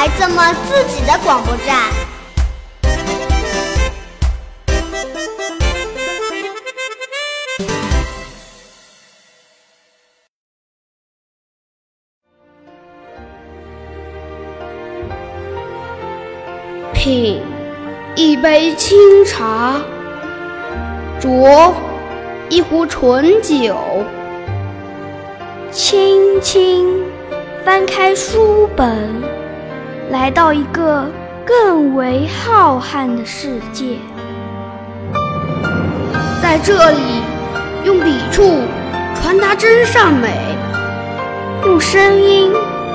孩子们自己的广播站。品一杯清茶，酌一壶醇酒，轻轻翻开书本，来到一个更为浩瀚的世界。在这里，用笔触传达真善美，用声音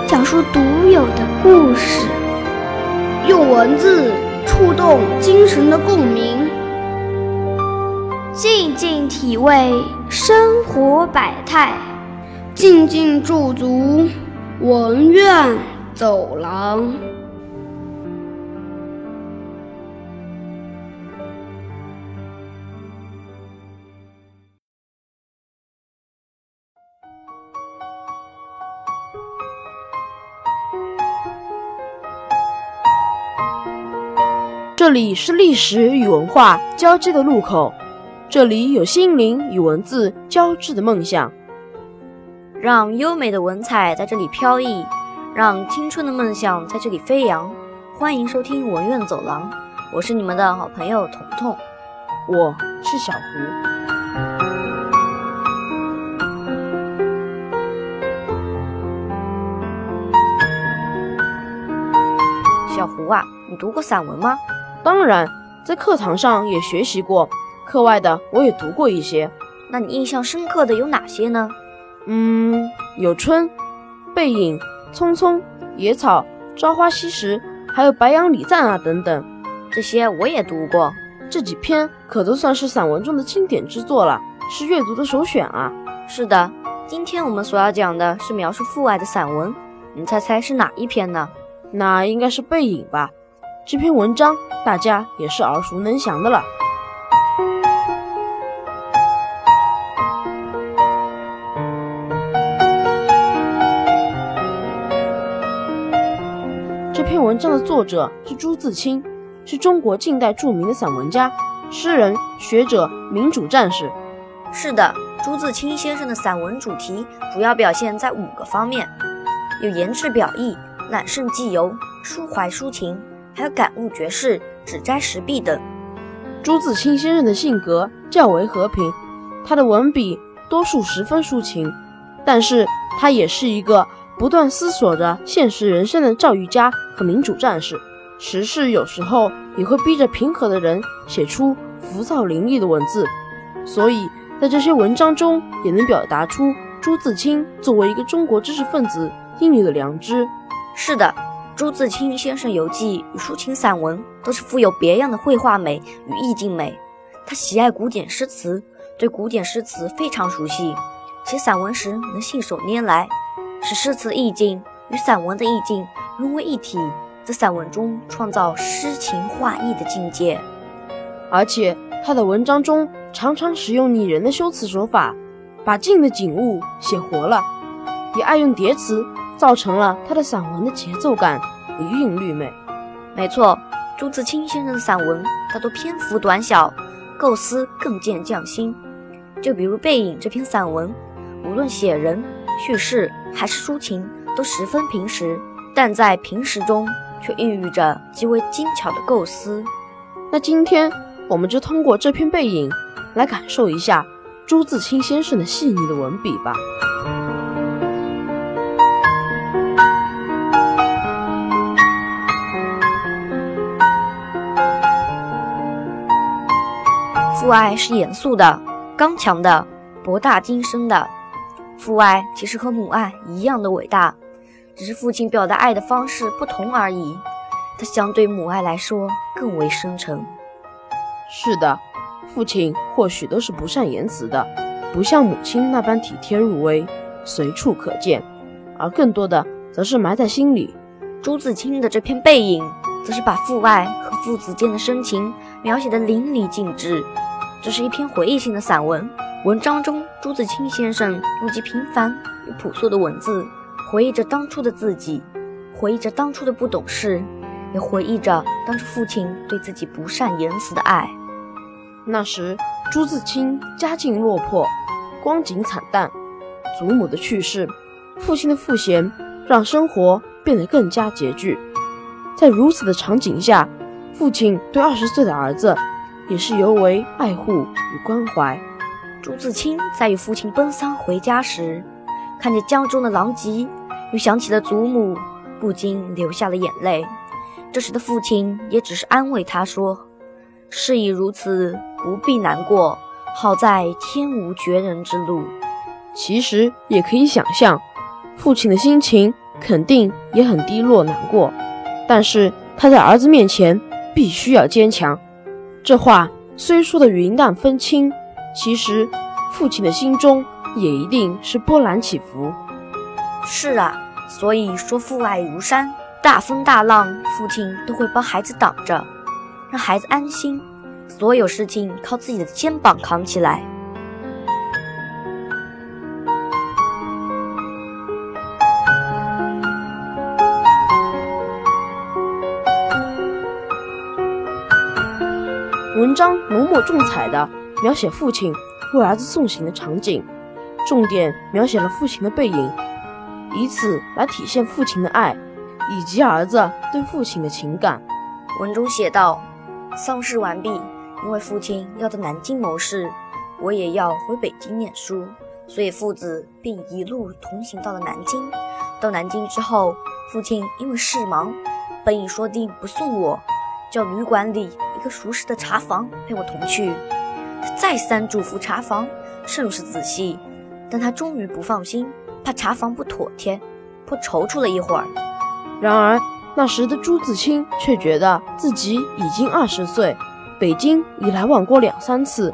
讲述独有的故事。用文字触动精神的共鸣，静静体味生活百态，静静驻足文苑走廊。这里是历史与文化交接的路口，这里有心灵与文字交织的梦想，让优美的文采在这里飘逸，让青春的梦想在这里飞扬。欢迎收听文苑走廊，我是你们的好朋友彤彤，我是小胡。小胡啊，你读过散文吗？当然，在课堂上也学习过，课外的我也读过一些。那你印象深刻的有哪些呢？嗯，有《春》《背影》《匆匆》《野草》《朝花夕拾》，还有《白杨礼赞》啊等等，这些我也读过。这几篇可都算是散文中的经典之作了，是阅读的首选啊。是的，今天我们所要讲的是描述父爱的散文，你猜猜是哪一篇呢？那应该是《背影》吧。这篇文章大家也是耳熟能详的了。这篇文章的作者是朱自清，是中国近代著名的散文家、诗人、学者、民主战士。是的，朱自清先生的散文主题主要表现在五个方面：有言志表意、揽胜记游、抒怀抒情。还有感悟绝世、指摘石壁等。朱自清先生的性格较为和平，他的文笔多数十分抒情，但是他也是一个不断思索着现实人生的教育家和民主战士。时事有时候也会逼着平和的人写出浮躁凌厉的文字，所以在这些文章中也能表达出朱自清作为一个中国知识分子应有的良知。是的。朱自清先生游记与抒情散文都是富有别样的绘画美与意境美。他喜爱古典诗词，对古典诗词非常熟悉，写散文时能信手拈来，使诗词意境与散文的意境融为一体，在散文中创造诗情画意的境界。而且他的文章中常常使用拟人的修辞手法，把静的景物写活了，也爱用叠词。造成了他的散文的节奏感与韵律美。没错，朱自清先生的散文大多篇幅短小，构思更见匠心。就比如《背影》这篇散文，无论写人、叙事还是抒情，都十分平实，但在平实中却孕育着极为精巧的构思。那今天我们就通过这篇《背影》来感受一下朱自清先生的细腻的文笔吧。父爱是严肃的、刚强的、博大精深的。父爱其实和母爱一样的伟大，只是父亲表达爱的方式不同而已。它相对母爱来说更为深沉。是的，父亲或许都是不善言辞的，不像母亲那般体贴入微、随处可见，而更多的则是埋在心里。朱自清的这篇《背影》，则是把父爱和父子间的深情描写的淋漓尽致。这是一篇回忆性的散文，文章中朱自清先生用极平凡又朴素的文字，回忆着当初的自己，回忆着当初的不懂事，也回忆着当初父亲对自己不善言辞的爱。那时，朱自清家境落魄，光景惨淡，祖母的去世，父亲的赋闲，让生活变得更加拮据。在如此的场景下，父亲对二十岁的儿子也是尤为爱护与关怀。朱自清在与父亲奔丧回家时，看见江中的狼藉，又想起了祖母，不禁流下了眼泪。这时的父亲也只是安慰他说：“事已如此，不必难过，好在天无绝人之路。”其实也可以想象，父亲的心情肯定也很低落难过。但是他在儿子面前必须要坚强。这话虽说的云淡风轻，其实父亲的心中也一定是波澜起伏。是啊，所以说父爱如山，大风大浪，父亲都会帮孩子挡着，让孩子安心。所有事情靠自己的肩膀扛起来。文章浓墨重彩地描写父亲为儿子送行的场景，重点描写了父亲的背影，以此来体现父亲的爱以及儿子对父亲的情感。文中写道：“丧事完毕，因为父亲要到南京谋事，我也要回北京念书，所以父子便一路同行到了南京。到南京之后，父亲因为事忙，本已说定不送我。”叫旅馆里个熟识的茶房陪我同去。他再三嘱咐茶房甚是仔细，但他终于不放心，怕茶房不妥帖，颇踌躇了一会儿。然而那时的朱自清却觉得自己已经二十岁，北京已来往过两三次，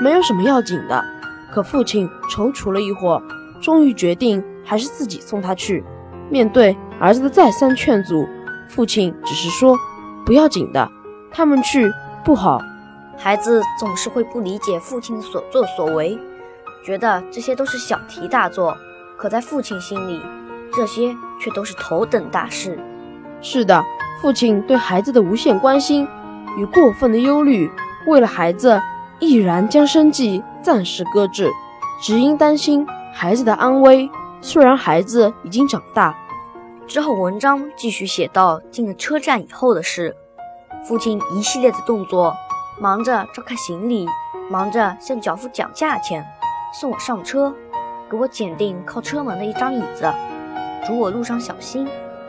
没有什么要紧的。可父亲踌躇了一会儿，终于决定还是自己送他去。面对儿子的再三劝阻，父亲只是说。不要紧的，他们去不好。孩子总是会不理解父亲的所作所为，觉得这些都是小题大做。可在父亲心里，这些却都是头等大事。是的，父亲对孩子的无限关心与过分的忧虑，为了孩子，毅然将生计暂时搁置，只因担心孩子的安危。虽然孩子已经长大。之后，文章继续写到进了车站以后的事。父亲一系列的动作，忙着照看行李，忙着向脚夫讲价钱，送我上车，给我检定靠车门的一张椅子，嘱我路上小心，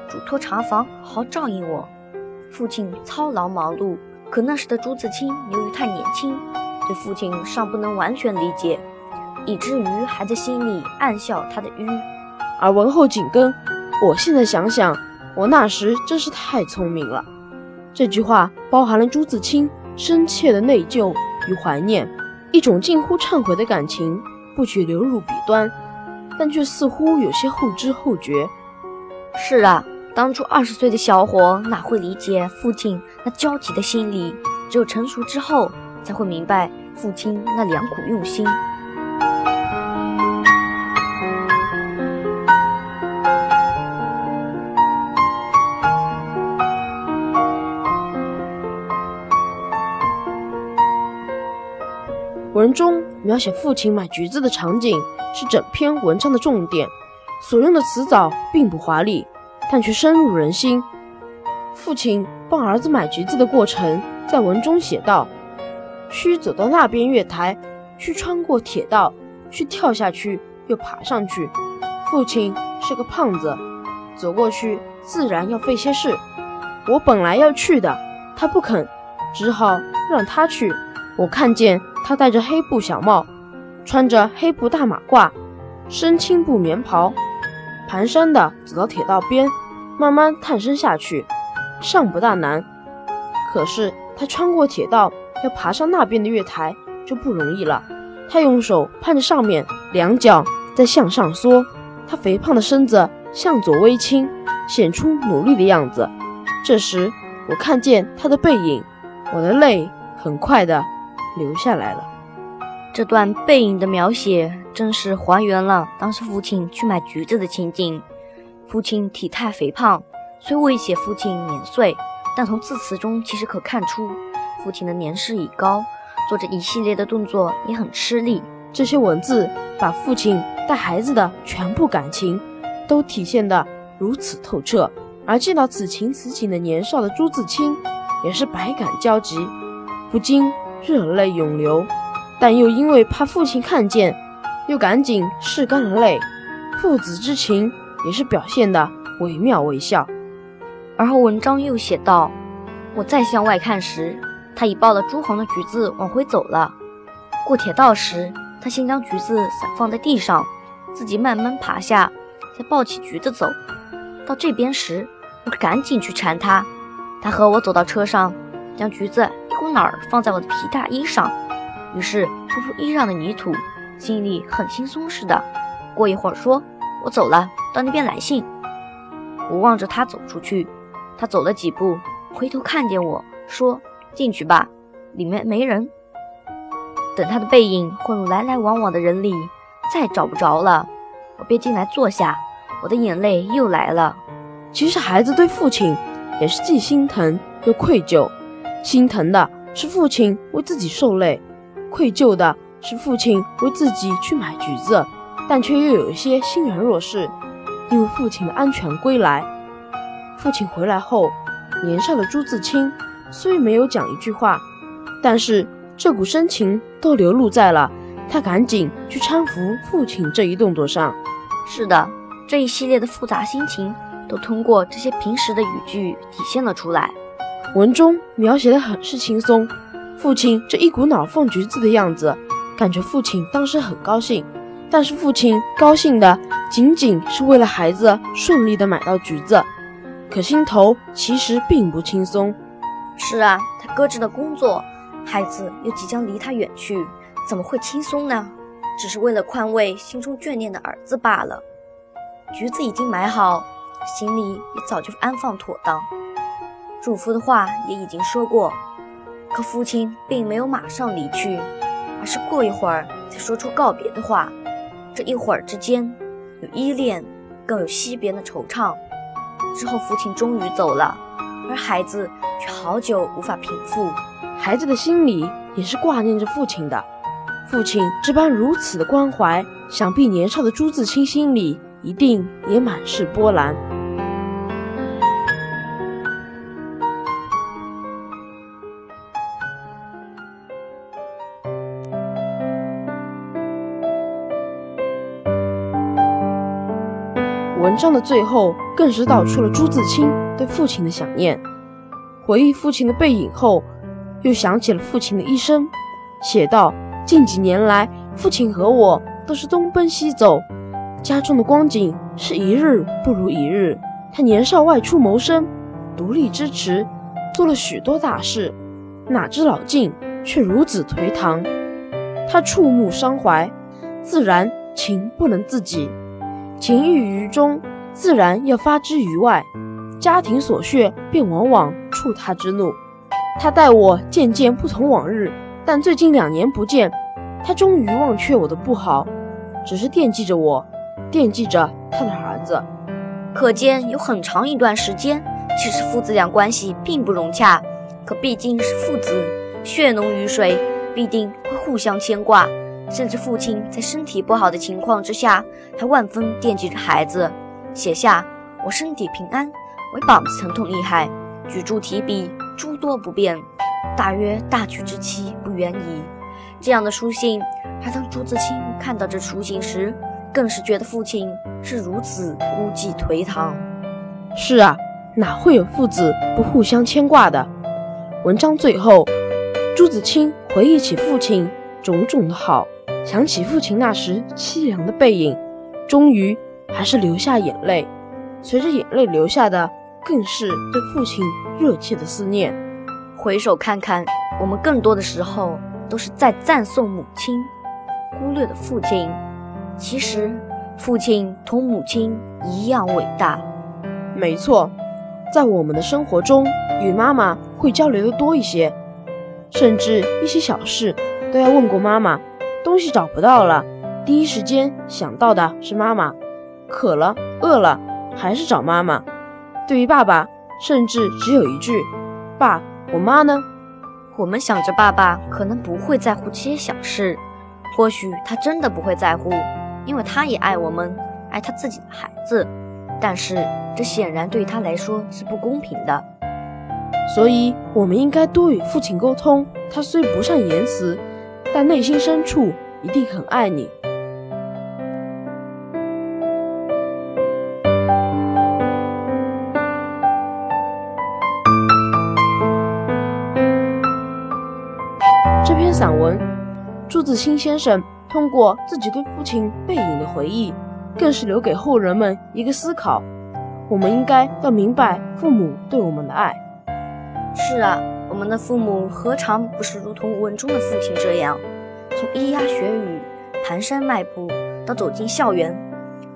嘱托茶房好好照应我。父亲操劳忙碌，可那时的朱自清由于太年轻，对父亲尚不能完全理解，以至于还在心里暗笑他的愚。而文后紧跟。我现在想想，我那时真是太聪明了。这句话包含了朱自清深切的内疚与怀念，一种近乎忏悔的感情，不觉流入笔端，但却似乎有些后知后觉。是啊，当初二十岁的小伙哪会理解父亲那焦急的心理？只有成熟之后，才会明白父亲那良苦用心。文中描写父亲买橘子的场景是整篇文章的重点，所用的词藻并不华丽，但却深入人心。父亲帮儿子买橘子的过程，在文中写道：“需走到那边月台，需穿过铁道，需跳下去又爬上去。父亲是个胖子，走过去自然要费些事。我本来要去的，他不肯，只好让他去。我看见。”他戴着黑布小帽，穿着黑布大马褂，深青布棉袍，蹒跚地走到铁道边，慢慢探身下去，尚不大难。可是他穿过铁道，要爬上那边的月台就不容易了。他用手攀着上面，两脚在向上缩，他肥胖的身子向左微倾，显出努力的样子。这时，我看见他的背影，我的泪很快的留下来了。这段背影的描写，真是还原了当时父亲去买橘子的情景。父亲体态肥胖，虽未写父亲年岁，但从字词中其实可看出，父亲的年事已高，做着一系列的动作也很吃力。这些文字把父亲带孩子的全部感情，都体现得如此透彻。而见到此情此景的年少的朱自清，也是百感交集，不禁热泪涌流。但又因为怕父亲看见，又赶紧拭干了泪。父子之情也是表现得惟妙惟肖。而后文章又写道：“我再向外看时，他已抱了朱红的橘子往回走了。过铁道时，他先将橘子散放在地上，自己慢慢爬下，再抱起橘子走。到这边时，我赶紧去缠他。他和我走到车上，将橘子一股脑儿放在我的皮大衣上。”于是吐出衣上的泥土，心里很轻松似的。过一会儿说：“我走了，到那边来信。”我望着他走出去，他走了几步，回头看见我说：“进去吧，里面没人。”等他的背影混入来来往往的人里，再找不着了，我便进来坐下，我的眼泪又来了。其实孩子对父亲也是既心疼又愧疚，心疼的是父亲为自己受累。愧疚的是父亲为自己去买橘子，但却又有一些欣然若失，因为父亲的安全归来。父亲回来后，年少的朱自清虽没有讲一句话，但是这股深情都流露在了他赶紧去搀扶父亲这一动作上。是的，这一系列的复杂心情都通过这些平时的语句体现了出来。文中描写的很是轻松。父亲这一股脑放橘子的样子，感觉父亲当时很高兴。但是父亲高兴的仅仅是为了孩子顺利的买到橘子，可心头其实并不轻松。是啊，他搁置了工作，孩子又即将离他远去，怎么会轻松呢？只是为了宽慰心中眷恋的儿子罢了。橘子已经买好，行李也早就安放妥当，嘱咐的话也已经说过。可父亲并没有马上离去，而是过一会儿才说出告别的话。这一会儿之间，有依恋，更有惜别的惆怅。之后，父亲终于走了，而孩子却好久无法平复。孩子的心里也是挂念着父亲的。父亲这般如此的关怀，想必年少的朱自清心里一定也满是波澜。章的最后，更是道出了朱自清对父亲的想念。回忆父亲的背影后，又想起了父亲的一生，写道：近几年来，父亲和我都是东奔西走，家中的光景是一日不如一日。他年少外出谋生，独立支持，做了许多大事，哪知老境却如此颓唐。他触目伤怀，自然情不能自己。情郁于中，自然要发之于外。家庭琐屑便往往触他之怒。他待我渐渐不同往日，但最近两年不见，他终于忘却我的不好，只是惦记着我，惦记着他的儿子。可见有很长一段时间，其实父子俩关系并不融洽。可毕竟是父子，血浓于水，必定会互相牵挂。甚至父亲在身体不好的情况之下，还万分惦记着孩子，写下“我身体平安，唯膀子疼痛厉害，举箸提笔诸多不便，大约大娶之期不远矣”这样的书信。而当朱自清看到这书信时，更是觉得父亲是如此孤寂颓唐。是啊，哪会有父子不互相牵挂的？文章最后，朱自清回忆起父亲种种的好。想起父亲那时凄凉的背影，终于还是流下眼泪。随着眼泪流下的，更是对父亲热切的思念。回首看看，我们更多的时候都是在赞颂母亲，忽略了父亲。其实，父亲同母亲一样伟大。没错，在我们的生活中与妈妈会交流的多一些，甚至一些小事都要问过妈妈。东西找不到了，第一时间想到的是妈妈；渴了、饿了，还是找妈妈。对于爸爸，甚至只有一句：“爸，我妈呢？”我们想着爸爸可能不会在乎这些小事，或许他真的不会在乎，因为他也爱我们，爱他自己的孩子。但是这显然对他来说是不公平的，所以我们应该多与父亲沟通。他虽不善言辞，但内心深处一定很爱你。这篇散文，朱自清先生通过自己对父亲背影的回忆，更是留给后人们一个思考：我们应该要明白父母对我们的爱。是啊，我们的父母何尝不是如同文中的父亲这样，从咿呀学语、蹒跚迈步到走进校园，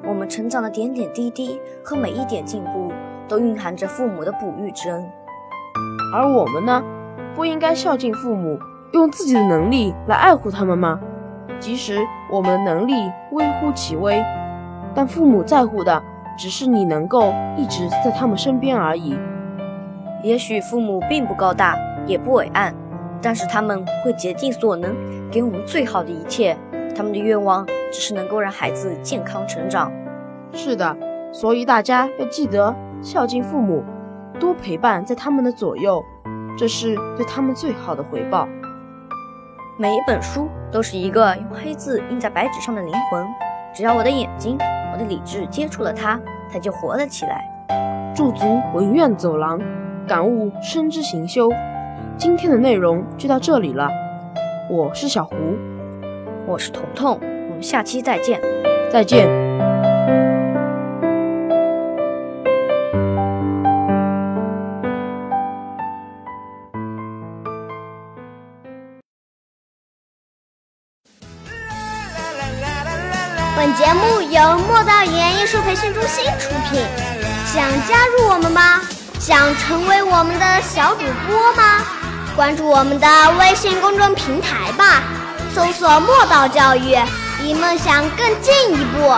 我们成长的点点滴滴和每一点进步，都蕴含着父母的哺育之恩。而我们呢，不应该孝敬父母。用自己的能力来爱护他们吗？即使我们能力微乎其微，但父母在乎的只是你能够一直在他们身边而已。也许父母并不高大，也不伟岸，但是他们会竭尽所能给我们最好的一切。他们的愿望只是能够让孩子健康成长。是的，所以大家要记得孝敬父母，多陪伴在他们的左右，这是对他们最好的回报。每一本书都是一个用黑字印在白纸上的灵魂，只要我的眼睛、我的理智接触了它，它就活了起来。驻足文苑走廊，感悟生之行修。今天的内容就到这里了，我是小胡，我是彤彤，我们下期再见，再见。本节目由莫道语言艺术培训中心出品，想加入我们吗？想成为我们的小主播吗？关注我们的微信公众平台吧，搜索“墨道教育”，离梦想更进一步。